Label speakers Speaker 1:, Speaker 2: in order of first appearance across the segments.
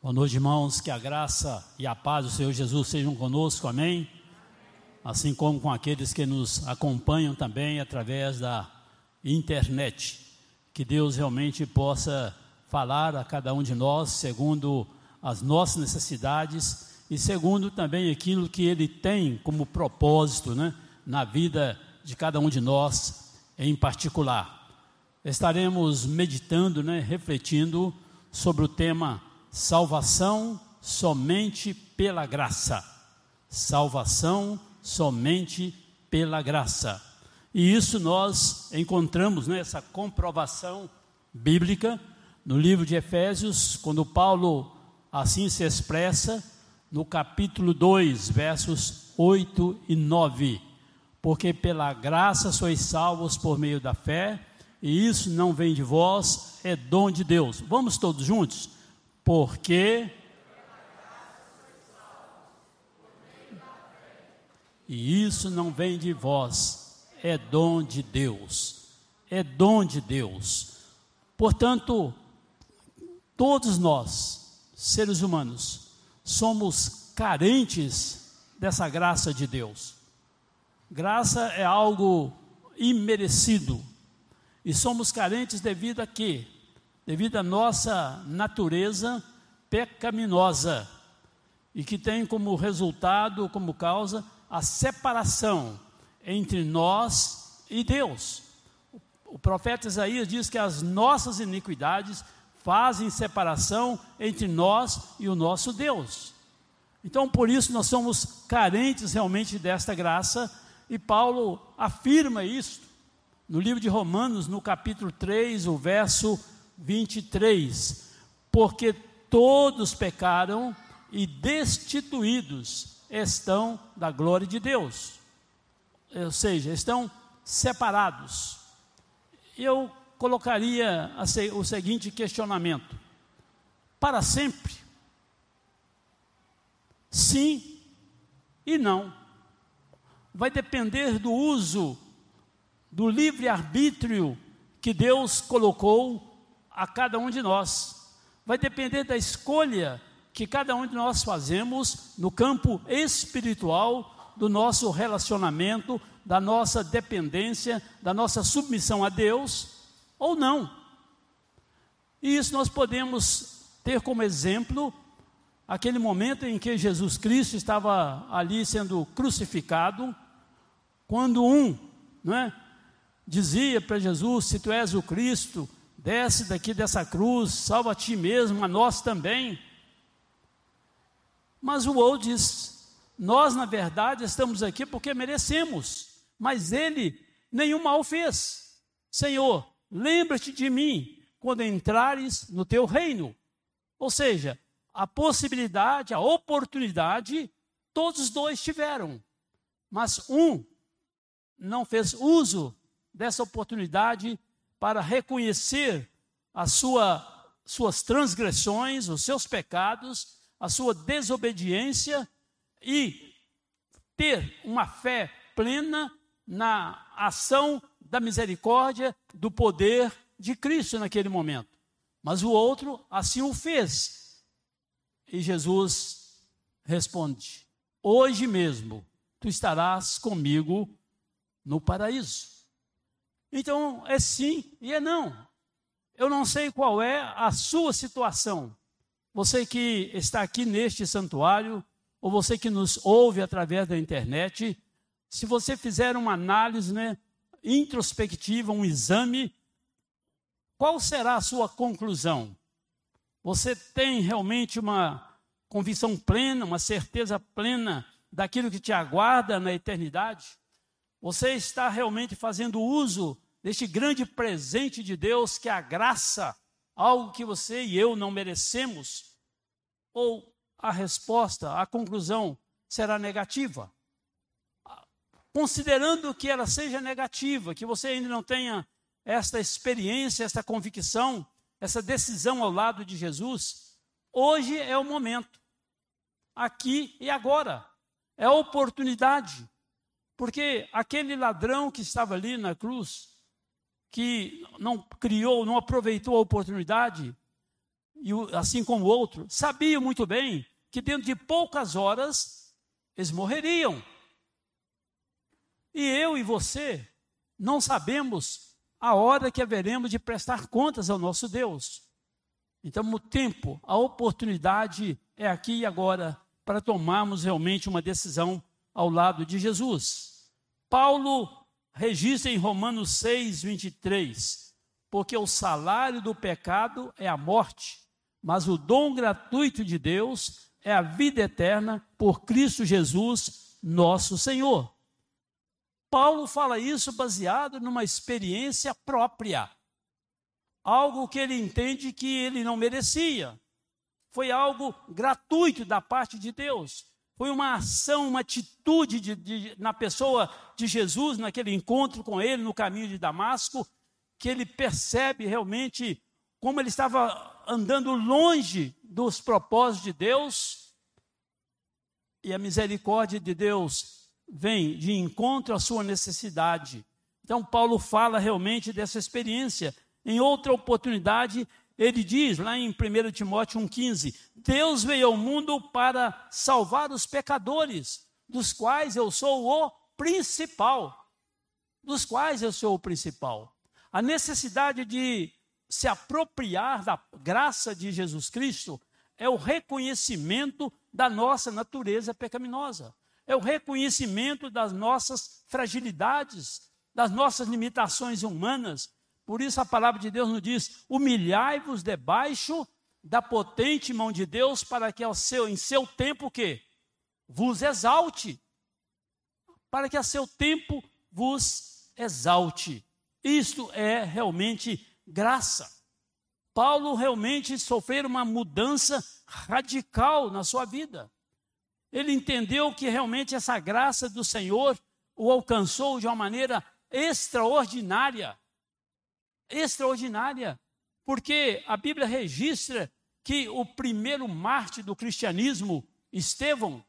Speaker 1: Boa noite, irmãos. Que a graça e a paz do Senhor Jesus sejam conosco, amém? Assim como com aqueles que nos acompanham também através da internet. Que Deus realmente possa falar a cada um de nós segundo as nossas necessidades e segundo também aquilo que Ele tem como propósito né, na vida de cada um de nós em particular. Estaremos meditando, né, refletindo sobre o tema salvação somente pela graça. Salvação somente pela graça. E isso nós encontramos nessa né, comprovação bíblica no livro de Efésios, quando Paulo assim se expressa no capítulo 2, versos 8 e 9. Porque pela graça sois salvos por meio da fé, e isso não vem de vós, é dom de Deus. Vamos todos juntos? Porque E isso não vem de vós, é dom de Deus. É dom de Deus. Portanto, todos nós, seres humanos, somos carentes dessa graça de Deus. Graça é algo imerecido. E somos carentes devido a quê? Devido à nossa natureza pecaminosa e que tem como resultado, como causa, a separação entre nós e Deus. O profeta Isaías diz que as nossas iniquidades fazem separação entre nós e o nosso Deus. Então, por isso, nós somos carentes realmente desta graça, e Paulo afirma isso no livro de Romanos, no capítulo 3, o verso 23. Porque todos pecaram e destituídos estão da glória de Deus. Ou seja, estão separados. Eu colocaria o seguinte questionamento: para sempre? Sim e não. Vai depender do uso do livre-arbítrio que Deus colocou a cada um de nós. Vai depender da escolha que cada um de nós fazemos no campo espiritual do nosso relacionamento, da nossa dependência, da nossa submissão a Deus ou não. E isso nós podemos ter como exemplo aquele momento em que Jesus Cristo estava ali sendo crucificado, quando um, não é, dizia para Jesus: Se tu és o Cristo, desce daqui dessa cruz, salva a ti mesmo, a nós também. Mas o outro diz: Nós, na verdade, estamos aqui porque merecemos, mas ele nenhum mal fez. Senhor, lembra-te de mim quando entrares no teu reino. Ou seja, a possibilidade, a oportunidade, todos os dois tiveram, mas um não fez uso dessa oportunidade para reconhecer as sua, suas transgressões, os seus pecados a sua desobediência e ter uma fé plena na ação da misericórdia, do poder de Cristo naquele momento. Mas o outro assim o fez. E Jesus responde: Hoje mesmo tu estarás comigo no paraíso. Então é sim e é não. Eu não sei qual é a sua situação, você que está aqui neste santuário, ou você que nos ouve através da internet, se você fizer uma análise né, introspectiva, um exame, qual será a sua conclusão? Você tem realmente uma convicção plena, uma certeza plena daquilo que te aguarda na eternidade? Você está realmente fazendo uso deste grande presente de Deus que é a graça, algo que você e eu não merecemos? ou a resposta, a conclusão será negativa? Considerando que ela seja negativa, que você ainda não tenha esta experiência, esta convicção, essa decisão ao lado de Jesus, hoje é o momento, aqui e agora, é a oportunidade, porque aquele ladrão que estava ali na cruz, que não criou, não aproveitou a oportunidade, e assim como o outro, sabiam muito bem que dentro de poucas horas eles morreriam. E eu e você não sabemos a hora que haveremos de prestar contas ao nosso Deus. Então, o tempo, a oportunidade é aqui e agora para tomarmos realmente uma decisão ao lado de Jesus. Paulo registra em Romanos 6, 23, porque o salário do pecado é a morte, mas o dom gratuito de Deus é a vida eterna por Cristo Jesus, nosso Senhor. Paulo fala isso baseado numa experiência própria, algo que ele entende que ele não merecia. Foi algo gratuito da parte de Deus. Foi uma ação, uma atitude de, de, na pessoa de Jesus, naquele encontro com ele no caminho de Damasco, que ele percebe realmente como ele estava andando longe dos propósitos de Deus, e a misericórdia de Deus vem de encontro à sua necessidade. Então, Paulo fala realmente dessa experiência. Em outra oportunidade, ele diz lá em 1 Timóteo 1,15: Deus veio ao mundo para salvar os pecadores, dos quais eu sou o principal. Dos quais eu sou o principal. A necessidade de se apropriar da graça de Jesus Cristo é o reconhecimento da nossa natureza pecaminosa, é o reconhecimento das nossas fragilidades, das nossas limitações humanas. Por isso a palavra de Deus nos diz: humilhai-vos debaixo da potente mão de Deus, para que ao seu, em seu tempo que vos exalte, para que a seu tempo vos exalte. Isto é realmente graça. Paulo realmente sofreu uma mudança radical na sua vida. Ele entendeu que realmente essa graça do Senhor o alcançou de uma maneira extraordinária. Extraordinária. Porque a Bíblia registra que o primeiro mártir do cristianismo, Estevão,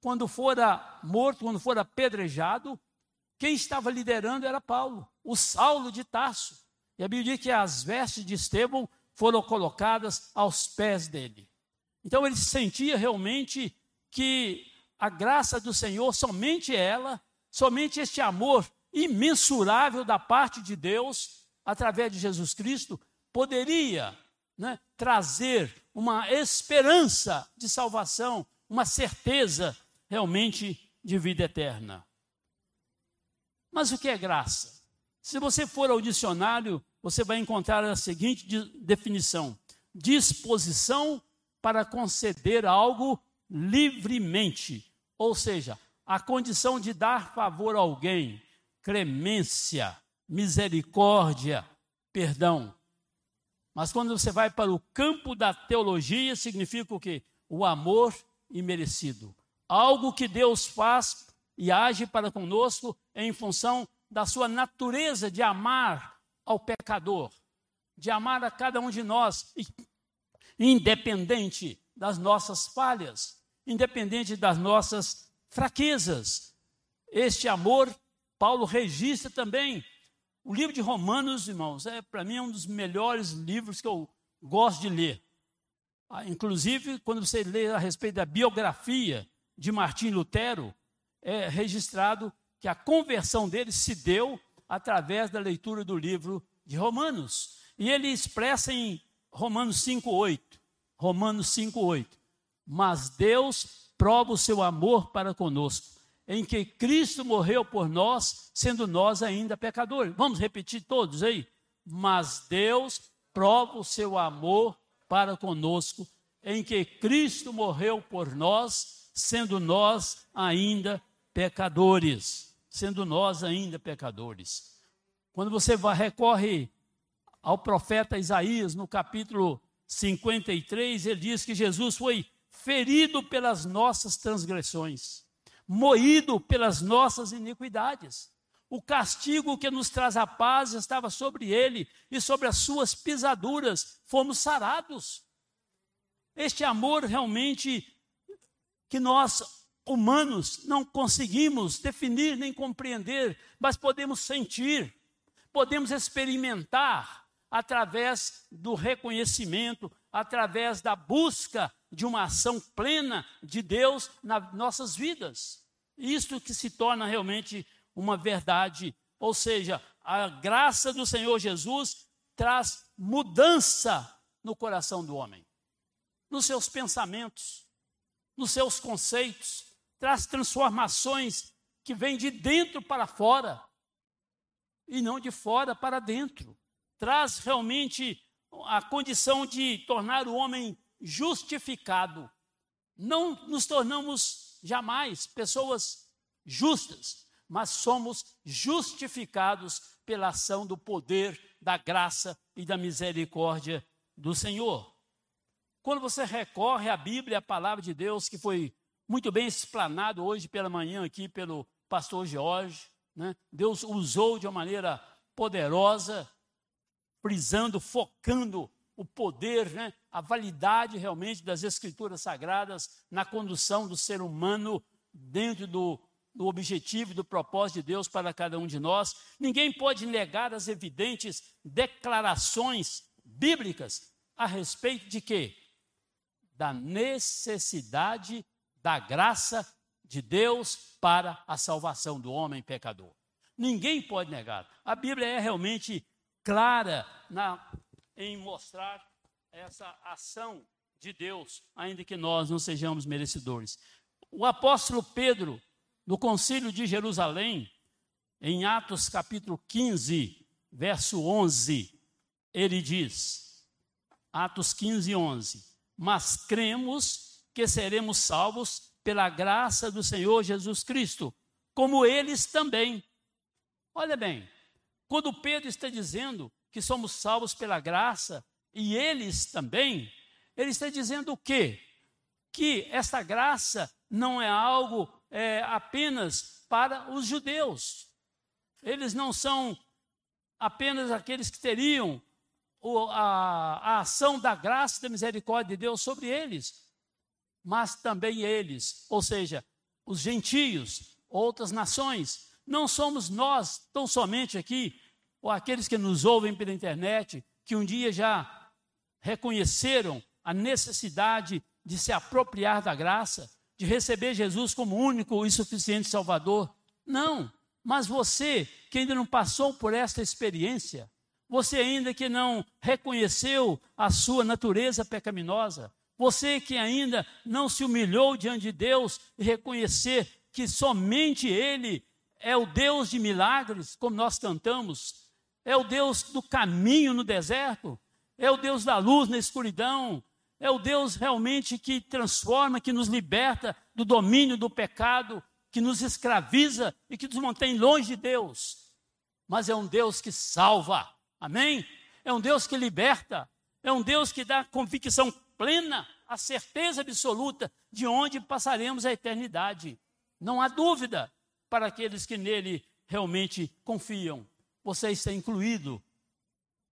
Speaker 1: quando fora morto, quando fora apedrejado, quem estava liderando era Paulo, o Saulo de Tarso. E a Bíblia diz que as vestes de Estevão foram colocadas aos pés dele. Então ele sentia realmente que a graça do Senhor, somente ela, somente este amor imensurável da parte de Deus, através de Jesus Cristo, poderia né, trazer uma esperança de salvação, uma certeza realmente de vida eterna. Mas o que é graça? Se você for ao dicionário, você vai encontrar a seguinte definição: disposição para conceder algo livremente, ou seja, a condição de dar favor a alguém, clemência, misericórdia, perdão. Mas quando você vai para o campo da teologia, significa o quê? O amor imerecido. Algo que Deus faz e age para conosco em função da sua natureza de amar ao pecador, de amar a cada um de nós, independente das nossas falhas, independente das nossas fraquezas. Este amor, Paulo registra também. O livro de Romanos, irmãos, é para mim é um dos melhores livros que eu gosto de ler. Ah, inclusive, quando você lê a respeito da biografia de Martim Lutero, é registrado que a conversão dele se deu através da leitura do livro de Romanos. E ele expressa em Romanos 5:8, Romanos 5:8. Mas Deus prova o seu amor para conosco, em que Cristo morreu por nós, sendo nós ainda pecadores. Vamos repetir todos aí? Mas Deus prova o seu amor para conosco, em que Cristo morreu por nós, sendo nós ainda pecadores sendo nós ainda pecadores. Quando você vai, recorre ao profeta Isaías, no capítulo 53, ele diz que Jesus foi ferido pelas nossas transgressões, moído pelas nossas iniquidades. O castigo que nos traz a paz estava sobre ele, e sobre as suas pisaduras fomos sarados. Este amor realmente que nós humanos não conseguimos definir nem compreender, mas podemos sentir, podemos experimentar através do reconhecimento, através da busca de uma ação plena de Deus nas nossas vidas. Isto que se torna realmente uma verdade. Ou seja, a graça do Senhor Jesus traz mudança no coração do homem, nos seus pensamentos, nos seus conceitos, traz transformações que vêm de dentro para fora e não de fora para dentro. Traz realmente a condição de tornar o homem justificado. Não nos tornamos jamais pessoas justas, mas somos justificados pela ação do poder, da graça e da misericórdia do Senhor. Quando você recorre à Bíblia, a palavra de Deus, que foi muito bem explanado hoje pela manhã aqui pelo pastor Jorge, né? Deus usou de uma maneira poderosa, frisando, focando o poder, né? a validade realmente das escrituras sagradas na condução do ser humano dentro do, do objetivo e do propósito de Deus para cada um de nós. Ninguém pode negar as evidentes declarações bíblicas a respeito de quê? Da necessidade da graça de Deus para a salvação do homem pecador. Ninguém pode negar. A Bíblia é realmente clara na, em mostrar essa ação de Deus, ainda que nós não sejamos merecedores. O apóstolo Pedro, no concílio de Jerusalém, em Atos capítulo 15, verso 11, ele diz, Atos 15, 11, mas cremos que seremos salvos pela graça do Senhor Jesus Cristo, como eles também. Olha bem, quando Pedro está dizendo que somos salvos pela graça e eles também, ele está dizendo o quê? Que essa graça não é algo é, apenas para os judeus. Eles não são apenas aqueles que teriam a, a ação da graça e da misericórdia de Deus sobre eles, mas também eles, ou seja, os gentios, outras nações. Não somos nós, tão somente aqui, ou aqueles que nos ouvem pela internet, que um dia já reconheceram a necessidade de se apropriar da graça, de receber Jesus como único e suficiente Salvador. Não, mas você que ainda não passou por esta experiência, você ainda que não reconheceu a sua natureza pecaminosa, você que ainda não se humilhou diante de Deus e reconhecer que somente Ele é o Deus de milagres, como nós cantamos, é o Deus do caminho no deserto, é o Deus da luz na escuridão, é o Deus realmente que transforma, que nos liberta do domínio do pecado, que nos escraviza e que nos mantém longe de Deus. Mas é um Deus que salva, amém? É um Deus que liberta, é um Deus que dá convicção plena, a certeza absoluta de onde passaremos a eternidade. Não há dúvida para aqueles que nele realmente confiam você está incluído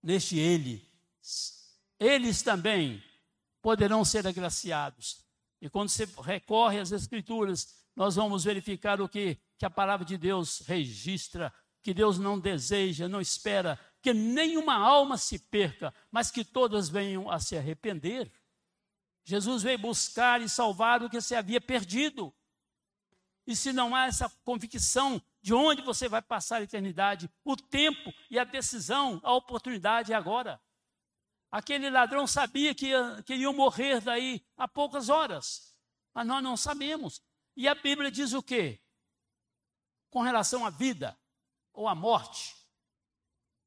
Speaker 1: neste Ele. Eles também poderão ser agraciados. E quando você recorre às Escrituras, nós vamos verificar o que, que a palavra de Deus registra, que Deus não deseja, não espera que nenhuma alma se perca, mas que todas venham a se arrepender. Jesus veio buscar e salvar o que se havia perdido. E se não há essa convicção de onde você vai passar a eternidade, o tempo e a decisão, a oportunidade é agora. Aquele ladrão sabia que, ia, que iam morrer daí a poucas horas, mas nós não sabemos. E a Bíblia diz o quê? Com relação à vida ou à morte,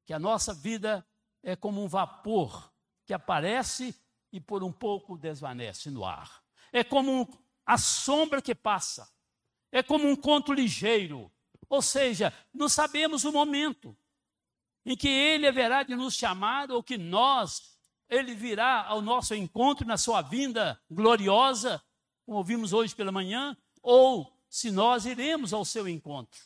Speaker 1: que a nossa vida é como um vapor que aparece e por um pouco desvanece no ar. É como a sombra que passa. É como um conto ligeiro ou seja, não sabemos o momento em que ele haverá de nos chamar ou que nós, ele virá ao nosso encontro na sua vinda gloriosa, como ouvimos hoje pela manhã, ou se nós iremos ao seu encontro.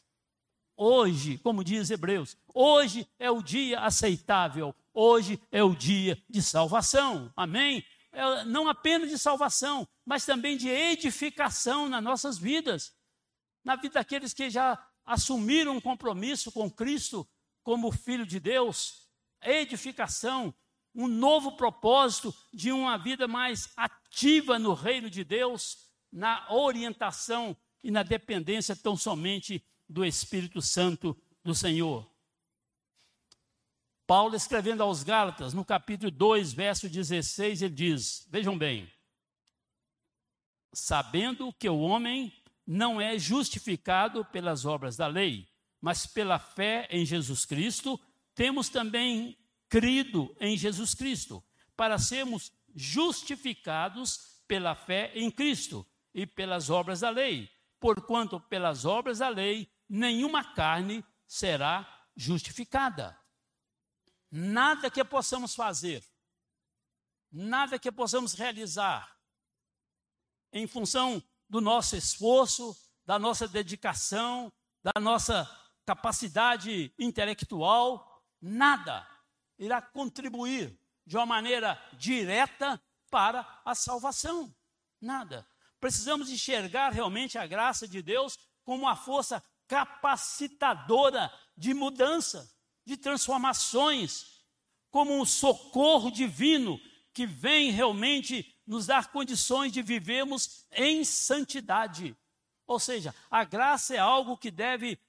Speaker 1: Hoje, como diz Hebreus, hoje é o dia aceitável, hoje é o dia de salvação. Amém? É, não apenas de salvação, mas também de edificação nas nossas vidas, na vida daqueles que já assumir um compromisso com Cristo como Filho de Deus, edificação, um novo propósito de uma vida mais ativa no reino de Deus, na orientação e na dependência tão somente do Espírito Santo do Senhor. Paulo, escrevendo aos Gálatas, no capítulo 2, verso 16, ele diz: Vejam bem, sabendo que o homem não é justificado pelas obras da lei, mas pela fé em Jesus Cristo, temos também crido em Jesus Cristo, para sermos justificados pela fé em Cristo e pelas obras da lei. Porquanto pelas obras da lei nenhuma carne será justificada nada que possamos fazer, nada que possamos realizar, em função do nosso esforço, da nossa dedicação, da nossa capacidade intelectual, nada irá contribuir de uma maneira direta para a salvação. Nada. Precisamos enxergar realmente a graça de Deus como uma força capacitadora de mudança de transformações, como um socorro divino que vem realmente nos dar condições de vivermos em santidade. Ou seja, a graça é algo que deve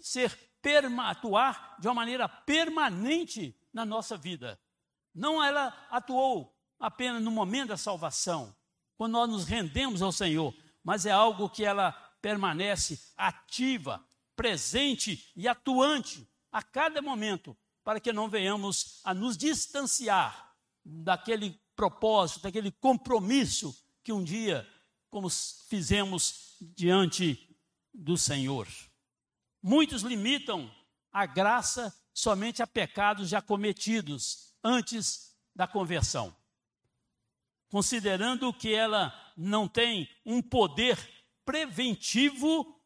Speaker 1: ser atuar de uma maneira permanente na nossa vida. Não ela atuou apenas no momento da salvação, quando nós nos rendemos ao Senhor, mas é algo que ela permanece ativa, presente e atuante a cada momento, para que não venhamos a nos distanciar daquele propósito, daquele compromisso que um dia, como fizemos diante do Senhor. Muitos limitam a graça somente a pecados já cometidos antes da conversão, considerando que ela não tem um poder preventivo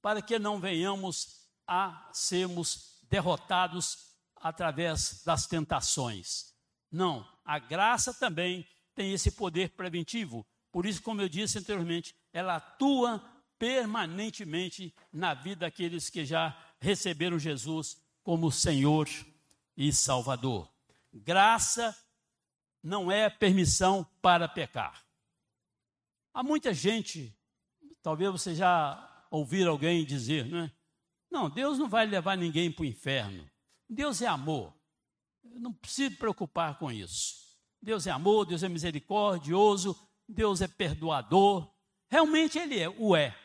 Speaker 1: para que não venhamos a sermos derrotados através das tentações. Não, a graça também tem esse poder preventivo. Por isso, como eu disse anteriormente, ela atua permanentemente na vida daqueles que já receberam Jesus como Senhor e Salvador. Graça não é permissão para pecar. Há muita gente, talvez você já ouvir alguém dizer, né? Não, Deus não vai levar ninguém para o inferno. Deus é amor. Eu não preciso preocupar com isso. Deus é amor, Deus é misericordioso, Deus é perdoador. Realmente Ele é, o é.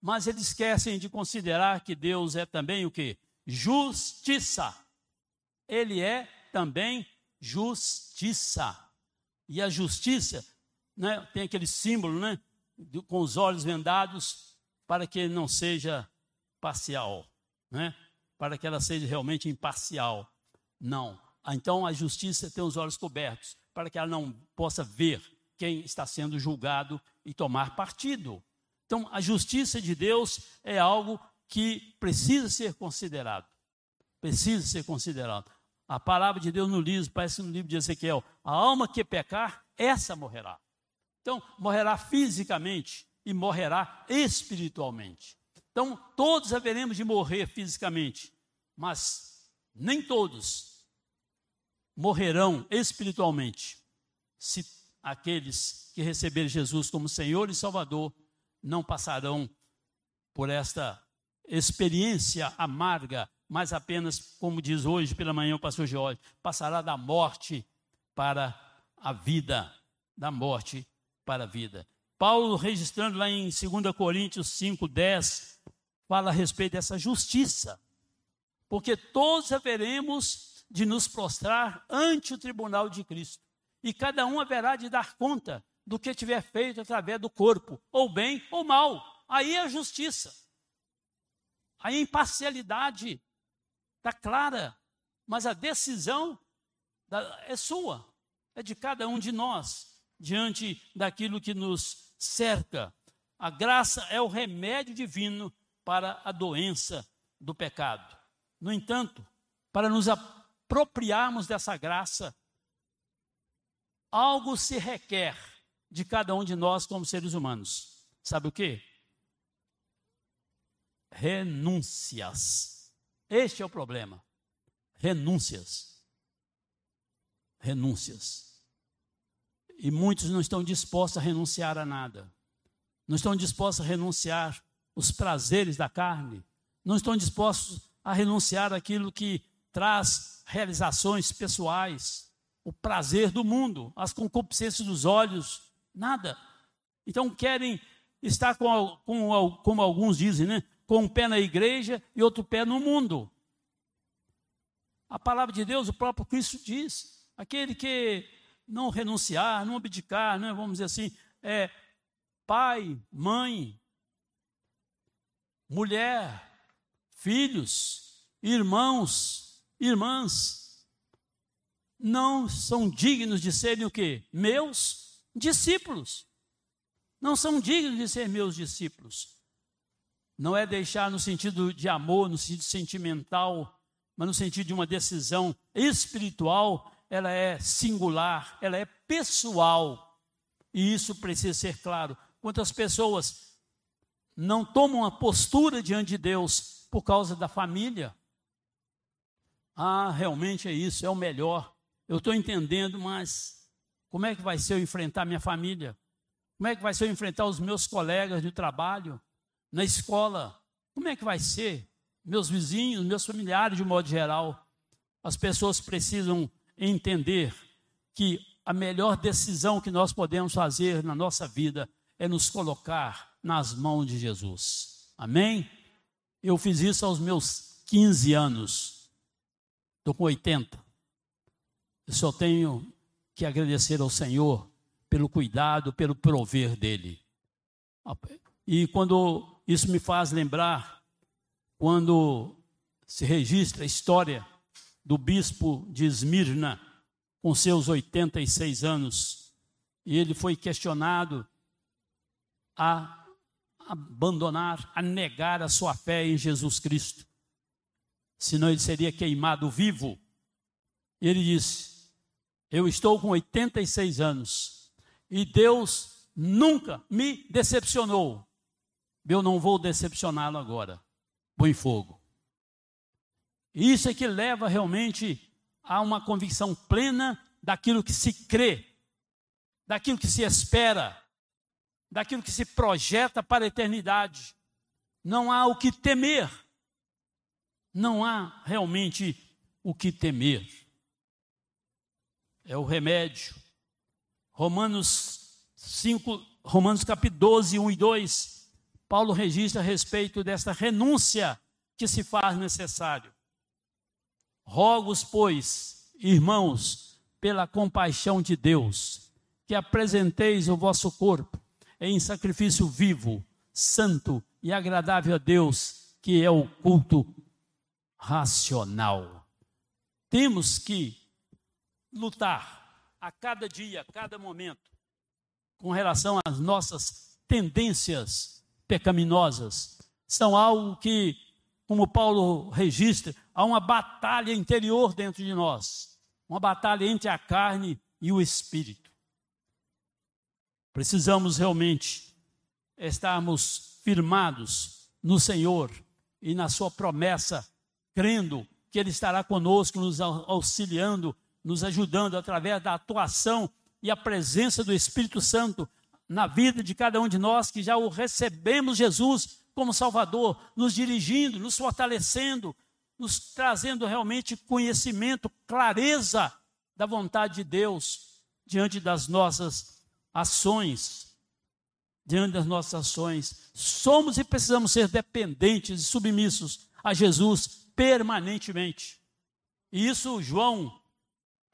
Speaker 1: Mas eles esquecem de considerar que Deus é também o que? Justiça. Ele é também justiça. E a justiça, né, tem aquele símbolo, né, com os olhos vendados, para que ele não seja parcial, né? para que ela seja realmente imparcial. Não. Ah, então a justiça tem os olhos cobertos, para que ela não possa ver quem está sendo julgado e tomar partido. Então a justiça de Deus é algo que precisa ser considerado. Precisa ser considerado. A palavra de Deus no livro, parece no livro de Ezequiel: a alma que pecar, essa morrerá. Então, morrerá fisicamente e morrerá espiritualmente. Então, todos haveremos de morrer fisicamente, mas nem todos morrerão espiritualmente se aqueles que receberem Jesus como Senhor e Salvador não passarão por esta experiência amarga, mas apenas, como diz hoje pela manhã o pastor Jorge, passará da morte para a vida, da morte para a vida. Paulo, registrando lá em 2 Coríntios 5, 10, fala a respeito dessa justiça. Porque todos haveremos de nos prostrar ante o tribunal de Cristo. E cada um haverá de dar conta do que tiver feito através do corpo, ou bem ou mal. Aí é a justiça. A imparcialidade está clara, mas a decisão é sua, é de cada um de nós, diante daquilo que nos cerca. A graça é o remédio divino para a doença do pecado. No entanto, para nos apropriarmos dessa graça, algo se requer de cada um de nós como seres humanos. Sabe o que? Renúncias. Este é o problema. Renúncias. renúncias. E muitos não estão dispostos a renunciar a nada. Não estão dispostos a renunciar os prazeres da carne. Não estão dispostos a renunciar aquilo que traz realizações pessoais, o prazer do mundo, as concupiscências dos olhos, nada. Então querem estar com, com como alguns dizem, né? com um pé na igreja e outro pé no mundo. A palavra de Deus, o próprio Cristo diz: aquele que não renunciar, não abdicar, né, vamos dizer assim, é pai, mãe, mulher, filhos, irmãos, irmãs, não são dignos de serem o quê? Meus discípulos. Não são dignos de ser meus discípulos. Não é deixar no sentido de amor, no sentido sentimental, mas no sentido de uma decisão espiritual, ela é singular, ela é pessoal. E isso precisa ser claro. Quantas pessoas não tomam uma postura diante de Deus por causa da família? Ah, realmente é isso, é o melhor. Eu estou entendendo, mas como é que vai ser eu enfrentar minha família? Como é que vai ser eu enfrentar os meus colegas de trabalho, na escola? Como é que vai ser? meus vizinhos, meus familiares de modo geral. As pessoas precisam entender que a melhor decisão que nós podemos fazer na nossa vida é nos colocar nas mãos de Jesus. Amém? Eu fiz isso aos meus 15 anos. Estou com 80. Eu só tenho que agradecer ao Senhor pelo cuidado, pelo prover dele. E quando isso me faz lembrar quando se registra a história do bispo de Esmirna, com seus 86 anos, e ele foi questionado a abandonar, a negar a sua fé em Jesus Cristo, senão ele seria queimado vivo. E ele disse: Eu estou com 86 anos e Deus nunca me decepcionou. Eu não vou decepcioná-lo agora põe fogo. Isso é que leva realmente a uma convicção plena daquilo que se crê, daquilo que se espera, daquilo que se projeta para a eternidade. Não há o que temer. Não há realmente o que temer. É o remédio. Romanos 5, Romanos capítulo 12, 1 e 2 Paulo registra a respeito desta renúncia que se faz necessário. Rogos, pois, irmãos, pela compaixão de Deus, que apresenteis o vosso corpo em sacrifício vivo, santo e agradável a Deus, que é o culto racional. Temos que lutar a cada dia, a cada momento, com relação às nossas tendências pecaminosas. São algo que, como Paulo registra, há uma batalha interior dentro de nós, uma batalha entre a carne e o espírito. Precisamos realmente estarmos firmados no Senhor e na Sua promessa, crendo que Ele estará conosco, nos auxiliando, nos ajudando através da atuação e a presença do Espírito Santo na vida de cada um de nós que já o recebemos Jesus como Salvador, nos dirigindo, nos fortalecendo, nos trazendo realmente conhecimento, clareza da vontade de Deus diante das nossas ações. Diante das nossas ações, somos e precisamos ser dependentes e submissos a Jesus permanentemente. E isso João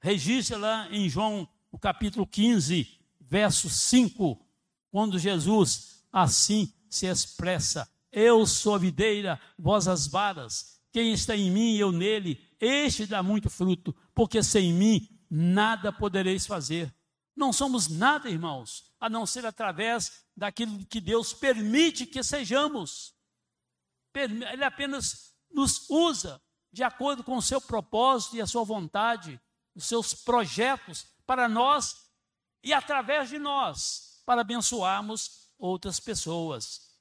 Speaker 1: registra lá em João, o capítulo 15, verso 5, quando Jesus assim se expressa: Eu sou a videira, vós as varas. Quem está em mim e eu nele, este dá muito fruto, porque sem mim nada podereis fazer. Não somos nada, irmãos, a não ser através daquilo que Deus permite que sejamos. Ele apenas nos usa de acordo com o seu propósito e a sua vontade, os seus projetos para nós e através de nós para abençoarmos outras pessoas.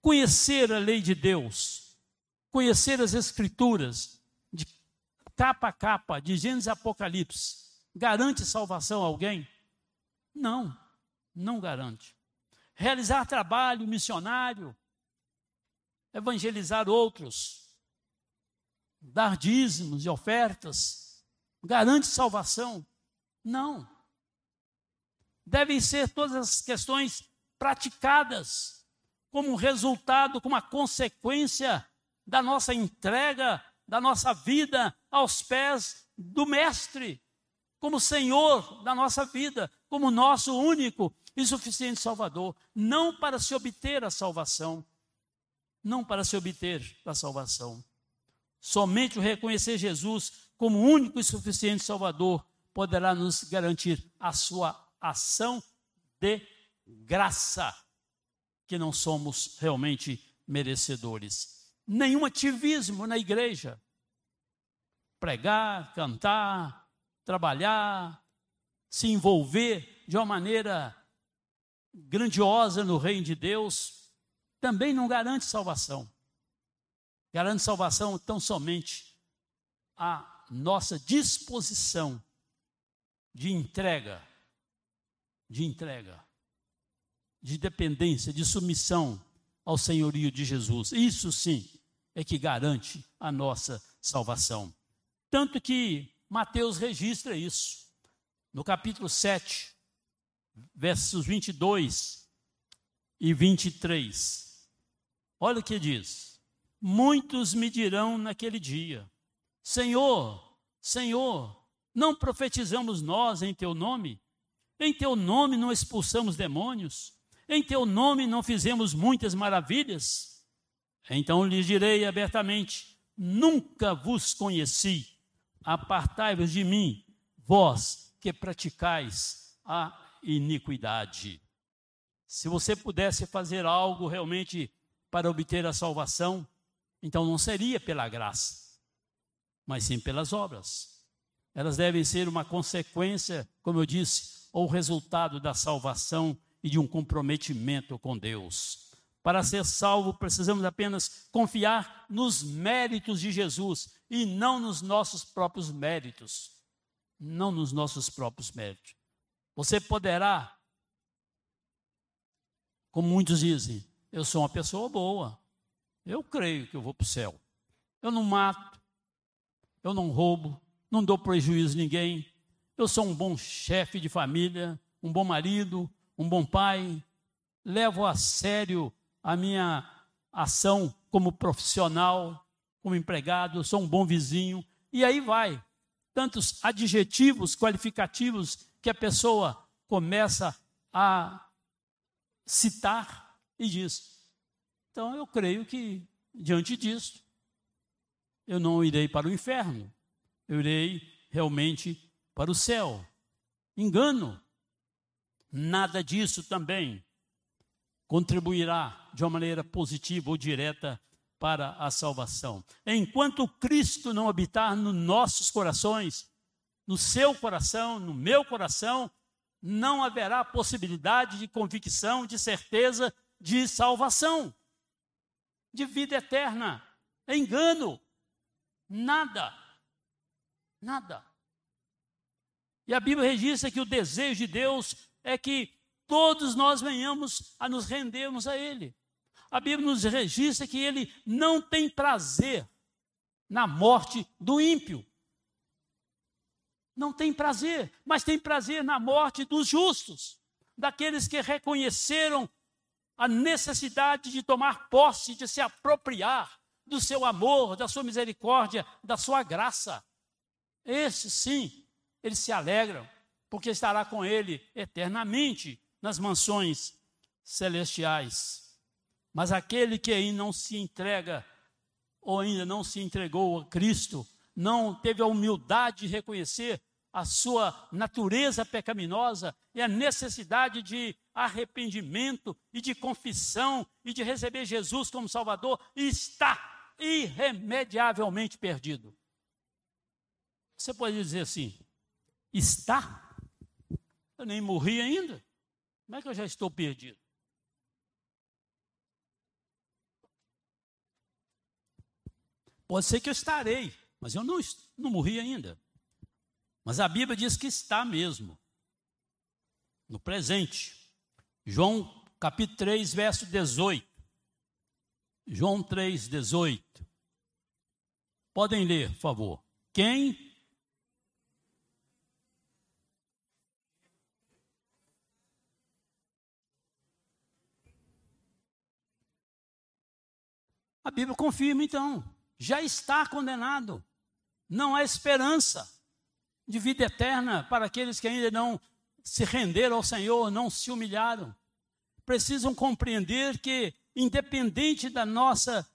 Speaker 1: Conhecer a lei de Deus, conhecer as Escrituras, de capa a capa, de Gênesis e Apocalipse, garante salvação a alguém? Não, não garante. Realizar trabalho missionário, evangelizar outros, dar dízimos e ofertas, garante salvação? Não. Devem ser todas as questões praticadas como resultado, como a consequência da nossa entrega, da nossa vida aos pés do Mestre, como Senhor da nossa vida, como nosso único e suficiente Salvador, não para se obter a salvação, não para se obter a salvação. Somente o reconhecer Jesus como único e suficiente Salvador poderá nos garantir a sua ação de graça, que não somos realmente merecedores. Nenhum ativismo na igreja. Pregar, cantar, trabalhar, se envolver de uma maneira grandiosa no reino de Deus, também não garante salvação. Garante salvação tão somente a nossa disposição de entrega de entrega, de dependência, de submissão ao senhorio de Jesus. Isso sim é que garante a nossa salvação. Tanto que Mateus registra isso. No capítulo 7, versos 22 e 23. Olha o que diz: Muitos me dirão naquele dia: Senhor, Senhor, não profetizamos nós em teu nome? Em teu nome não expulsamos demônios? Em teu nome não fizemos muitas maravilhas? Então lhes direi abertamente: Nunca vos conheci. Apartai-vos de mim, vós que praticais a iniquidade. Se você pudesse fazer algo realmente para obter a salvação, então não seria pela graça, mas sim pelas obras. Elas devem ser uma consequência, como eu disse, ou resultado da salvação e de um comprometimento com Deus. Para ser salvo, precisamos apenas confiar nos méritos de Jesus e não nos nossos próprios méritos. Não nos nossos próprios méritos. Você poderá, como muitos dizem, eu sou uma pessoa boa, eu creio que eu vou para o céu. Eu não mato, eu não roubo, não dou prejuízo a ninguém, eu sou um bom chefe de família, um bom marido, um bom pai, levo a sério a minha ação como profissional, como empregado, eu sou um bom vizinho, e aí vai. Tantos adjetivos qualificativos que a pessoa começa a citar e diz. Então eu creio que, diante disso, eu não irei para o inferno, eu irei realmente para o céu. Engano. Nada disso também contribuirá de uma maneira positiva ou direta para a salvação. Enquanto Cristo não habitar nos nossos corações, no seu coração, no meu coração, não haverá possibilidade de convicção, de certeza de salvação, de vida eterna. É engano. Nada. Nada. E a Bíblia registra que o desejo de Deus é que todos nós venhamos a nos rendermos a Ele. A Bíblia nos registra que Ele não tem prazer na morte do ímpio. Não tem prazer, mas tem prazer na morte dos justos, daqueles que reconheceram a necessidade de tomar posse, de se apropriar do seu amor, da sua misericórdia, da sua graça. Esse sim eles se alegram, porque estará com ele eternamente nas mansões celestiais. Mas aquele que ainda não se entrega, ou ainda não se entregou a Cristo, não teve a humildade de reconhecer a sua natureza pecaminosa e a necessidade de arrependimento e de confissão e de receber Jesus como Salvador, está irremediavelmente perdido. Você pode dizer assim: Está? Eu nem morri ainda. Como é que eu já estou perdido? Pode ser que eu estarei mas eu não, não morri ainda. Mas a Bíblia diz que está mesmo, no presente. João capítulo 3, verso 18. João 3, 18. Podem ler, por favor. Quem A Bíblia confirma então, já está condenado. Não há esperança de vida eterna para aqueles que ainda não se renderam ao Senhor, não se humilharam. Precisam compreender que, independente da nossa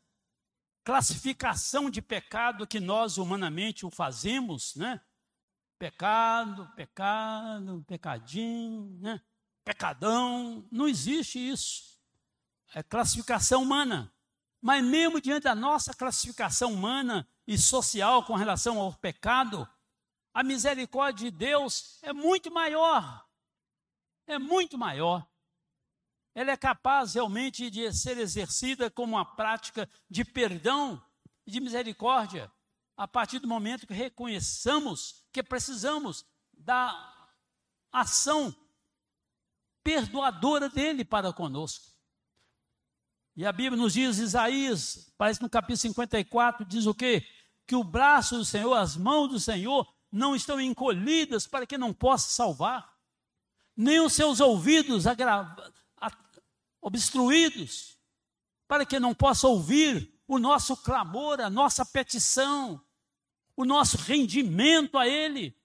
Speaker 1: classificação de pecado que nós humanamente o fazemos, né? Pecado, pecado, pecadinho, né? Pecadão, não existe isso. É classificação humana. Mas mesmo diante da nossa classificação humana e social com relação ao pecado, a misericórdia de Deus é muito maior. É muito maior. Ela é capaz realmente de ser exercida como uma prática de perdão e de misericórdia, a partir do momento que reconheçamos que precisamos da ação perdoadora dele para conosco. E a Bíblia nos diz, Isaías, parece no capítulo 54, diz o quê? Que o braço do Senhor, as mãos do Senhor não estão encolhidas para que não possa salvar, nem os seus ouvidos obstruídos para que não possa ouvir o nosso clamor, a nossa petição, o nosso rendimento a Ele.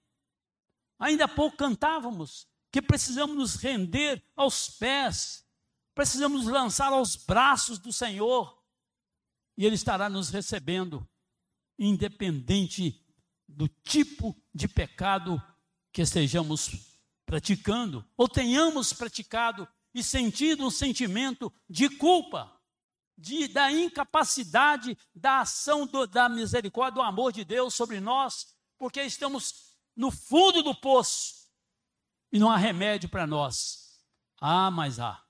Speaker 1: Ainda há pouco cantávamos que precisamos nos render aos pés precisamos lançar aos braços do Senhor e Ele estará nos recebendo, independente do tipo de pecado que estejamos praticando ou tenhamos praticado e sentido um sentimento de culpa, de, da incapacidade da ação do, da misericórdia, do amor de Deus sobre nós, porque estamos no fundo do poço e não há remédio para nós. Ah, mas há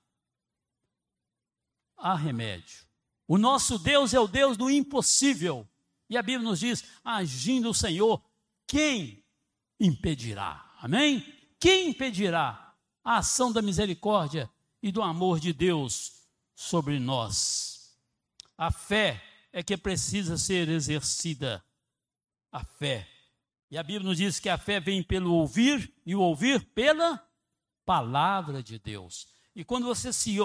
Speaker 1: há remédio. O nosso Deus é o Deus do impossível. E a Bíblia nos diz: agindo o Senhor, quem impedirá? Amém? Quem impedirá a ação da misericórdia e do amor de Deus sobre nós? A fé é que precisa ser exercida. A fé. E a Bíblia nos diz que a fé vem pelo ouvir e o ouvir pela palavra de Deus. E quando você se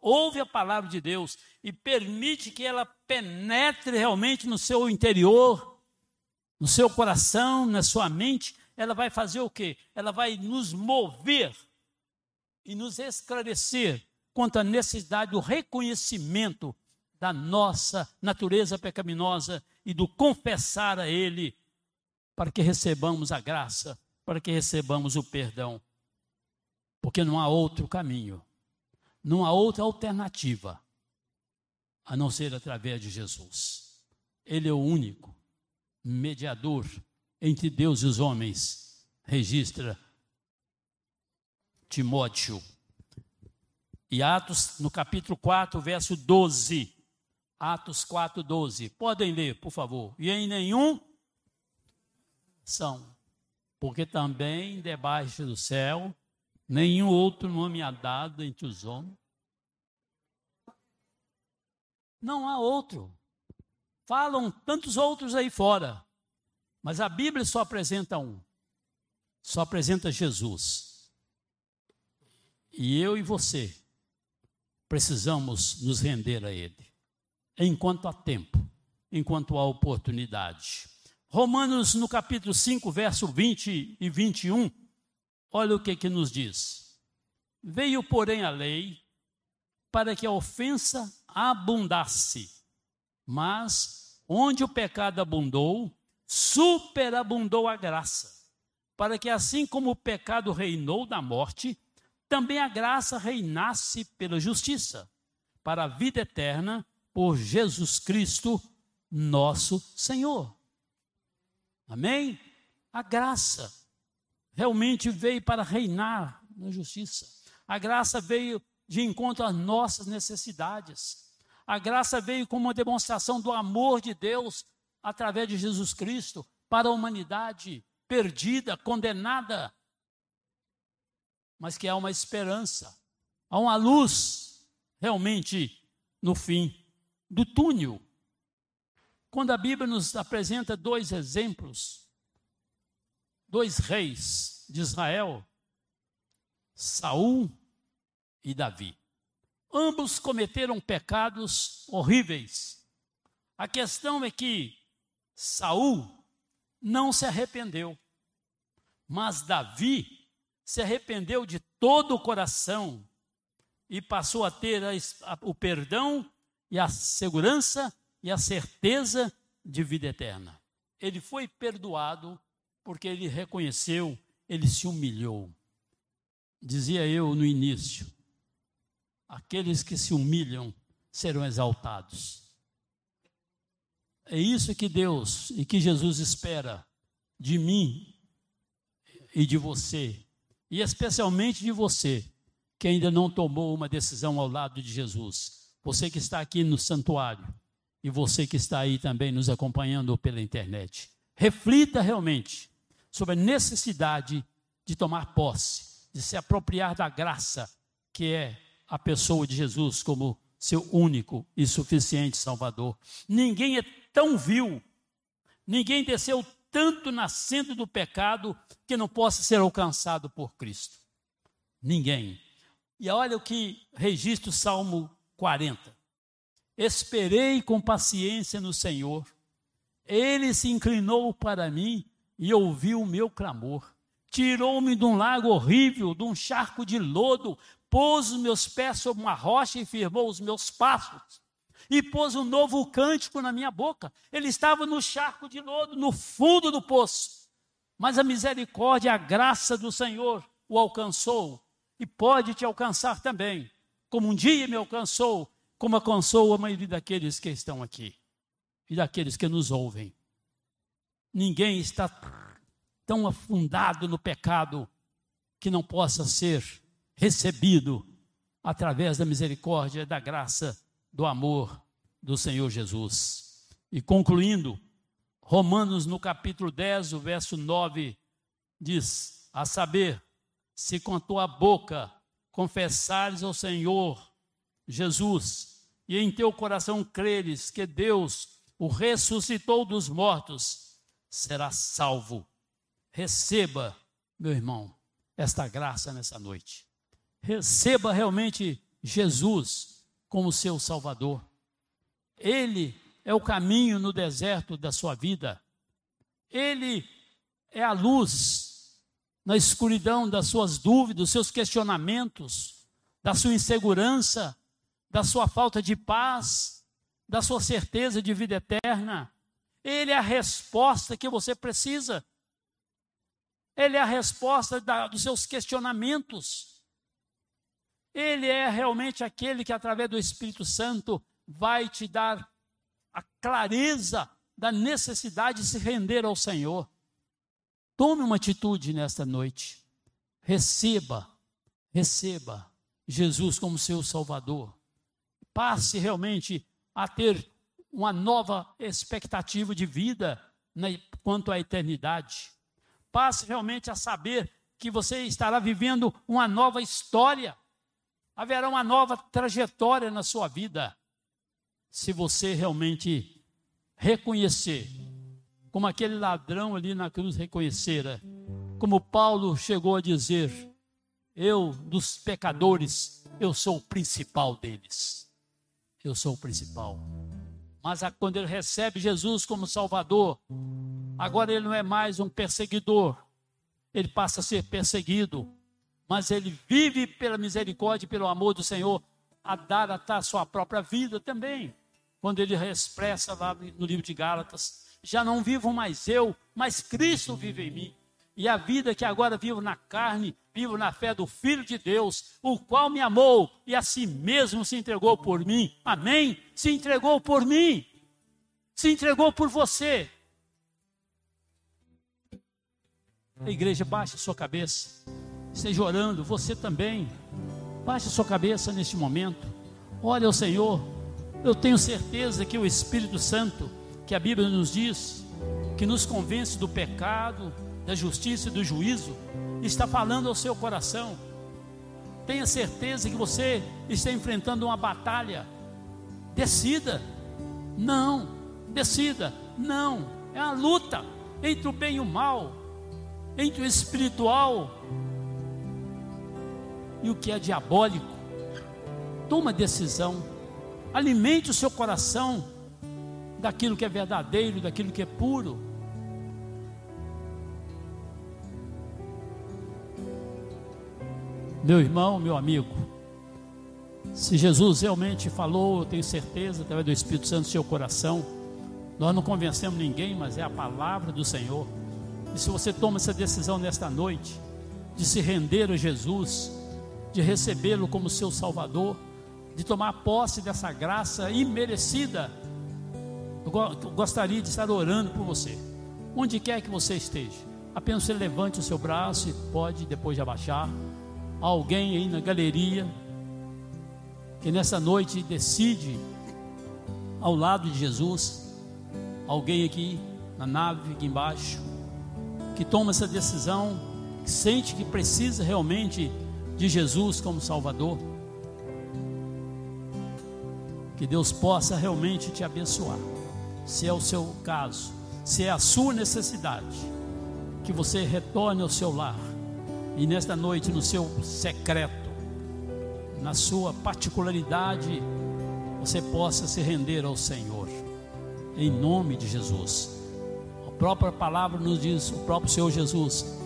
Speaker 1: ouve a palavra de Deus e permite que ela penetre realmente no seu interior, no seu coração, na sua mente, ela vai fazer o quê? Ela vai nos mover e nos esclarecer quanto à necessidade do reconhecimento da nossa natureza pecaminosa e do confessar a Ele, para que recebamos a graça, para que recebamos o perdão. Porque não há outro caminho não há outra alternativa a não ser através de Jesus. Ele é o único mediador entre Deus e os homens, registra Timóteo. E Atos, no capítulo 4, verso 12. Atos 4, 12. Podem ler, por favor. E em nenhum são, porque também debaixo do céu nenhum outro nome há dado entre os homens. Não há outro. Falam tantos outros aí fora, mas a Bíblia só apresenta um. Só apresenta Jesus. E eu e você precisamos nos render a Ele, enquanto há tempo, enquanto há oportunidade. Romanos, no capítulo 5, verso 20 e 21, Olha o que, que nos diz. Veio, porém, a lei para que a ofensa abundasse, mas onde o pecado abundou, superabundou a graça, para que assim como o pecado reinou da morte, também a graça reinasse pela justiça, para a vida eterna, por Jesus Cristo, nosso Senhor. Amém? A graça realmente veio para reinar na justiça. A graça veio de encontro às nossas necessidades. A graça veio como uma demonstração do amor de Deus através de Jesus Cristo para a humanidade perdida, condenada, mas que há uma esperança, há uma luz realmente no fim do túnel. Quando a Bíblia nos apresenta dois exemplos, dois reis de Israel, Saul e Davi. Ambos cometeram pecados horríveis. A questão é que Saul não se arrependeu, mas Davi se arrependeu de todo o coração e passou a ter a, a, o perdão e a segurança e a certeza de vida eterna. Ele foi perdoado porque ele reconheceu, ele se humilhou. Dizia eu no início: aqueles que se humilham serão exaltados. É isso que Deus e que Jesus espera de mim e de você, e especialmente de você que ainda não tomou uma decisão ao lado de Jesus. Você que está aqui no santuário e você que está aí também nos acompanhando pela internet. Reflita realmente sobre a necessidade de tomar posse, de se apropriar da graça que é a pessoa de Jesus como seu único e suficiente Salvador. Ninguém é tão vil, ninguém desceu tanto nascendo do pecado que não possa ser alcançado por Cristo. Ninguém. E olha o que registra o Salmo 40. Esperei com paciência no Senhor, ele se inclinou para mim e ouviu o meu clamor. Tirou-me de um lago horrível, de um charco de lodo, pôs os meus pés sobre uma rocha e firmou os meus passos. E pôs um novo cântico na minha boca. Ele estava no charco de lodo, no fundo do poço. Mas a misericórdia, a graça do Senhor o alcançou e pode te alcançar também, como um dia me alcançou, como alcançou a maioria daqueles que estão aqui e daqueles que nos ouvem. Ninguém está tão afundado no pecado que não possa ser recebido através da misericórdia, da graça, do amor do Senhor Jesus. E concluindo, Romanos no capítulo 10, o verso 9 diz: A saber, se com a tua boca confessares ao Senhor Jesus e em teu coração creres que Deus o ressuscitou dos mortos, serás salvo. Receba, meu irmão, esta graça nessa noite receba realmente Jesus como seu Salvador. Ele é o caminho no deserto da sua vida. Ele é a luz na escuridão das suas dúvidas, dos seus questionamentos, da sua insegurança, da sua falta de paz, da sua certeza de vida eterna. Ele é a resposta que você precisa. Ele é a resposta da, dos seus questionamentos. Ele é realmente aquele que, através do Espírito Santo, vai te dar a clareza da necessidade de se render ao Senhor. Tome uma atitude nesta noite. Receba, receba Jesus como seu Salvador. Passe realmente a ter uma nova expectativa de vida quanto à eternidade. Passe realmente a saber que você estará vivendo uma nova história haverá uma nova trajetória na sua vida, se você realmente reconhecer, como aquele ladrão ali na cruz reconhecera, como Paulo chegou a dizer: Eu, dos pecadores, eu sou o principal deles. Eu sou o principal. Mas quando ele recebe Jesus como Salvador, agora ele não é mais um perseguidor, ele passa a ser perseguido, mas ele vive pela misericórdia e pelo amor do Senhor a dar a sua própria vida também. Quando ele expressa lá no livro de Gálatas, já não vivo mais eu, mas Cristo vive em mim. E a vida que agora vivo na carne, vivo na fé do Filho de Deus, o qual me amou e a si mesmo se entregou por mim. Amém? Se entregou por mim. Se entregou por você. A igreja baixa sua cabeça esteja orando, você também. Baixe sua cabeça neste momento. Olha ao Senhor. Eu tenho certeza que o Espírito Santo que a Bíblia nos diz, que nos convence do pecado, da justiça e do juízo, está falando ao seu coração. Tenha certeza que você está enfrentando uma batalha. Decida. Não. Decida. Não. É uma luta entre o bem e o mal, entre o espiritual e o que é diabólico. Toma decisão. Alimente o seu coração daquilo que é verdadeiro, daquilo que é puro. Meu irmão, meu amigo, se Jesus realmente falou, eu tenho certeza, através do Espírito Santo no seu coração, nós não convencemos ninguém, mas é a palavra do Senhor. E se você toma essa decisão nesta noite, de se render a Jesus, de recebê-lo como seu Salvador, de tomar posse dessa graça imerecida, eu gostaria de estar orando por você, onde quer que você esteja. Apenas você levante o seu braço e pode depois de abaixar alguém aí na galeria que nessa noite decide ao lado de Jesus, alguém aqui na nave aqui embaixo, que toma essa decisão, que sente que precisa realmente de Jesus como Salvador. Que Deus possa realmente te abençoar, se é o seu caso, se é a sua necessidade, que você retorne ao seu lar e nesta noite, no seu secreto, na sua particularidade, você possa se render ao Senhor, em nome de Jesus. A própria palavra nos diz, o próprio Senhor Jesus,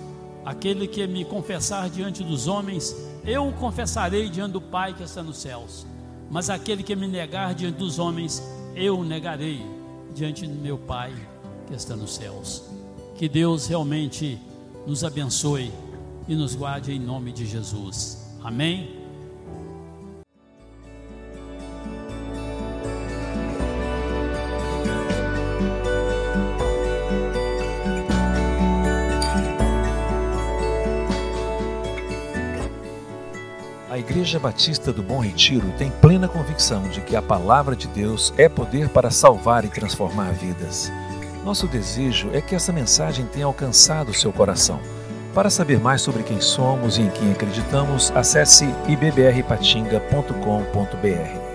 Speaker 1: aquele que me confessar diante dos homens, eu o confessarei diante do Pai que está nos céus. Mas aquele que me negar diante dos homens, eu o negarei diante do meu Pai que está nos céus. Que Deus realmente nos abençoe e nos guarde em nome de Jesus. Amém?
Speaker 2: A Igreja Batista do Bom Retiro tem plena convicção de que a palavra de Deus é poder para salvar e transformar vidas. Nosso desejo é que essa mensagem tenha alcançado seu coração. Para saber mais sobre quem somos e em quem acreditamos, acesse ibbrpatinga.com.br.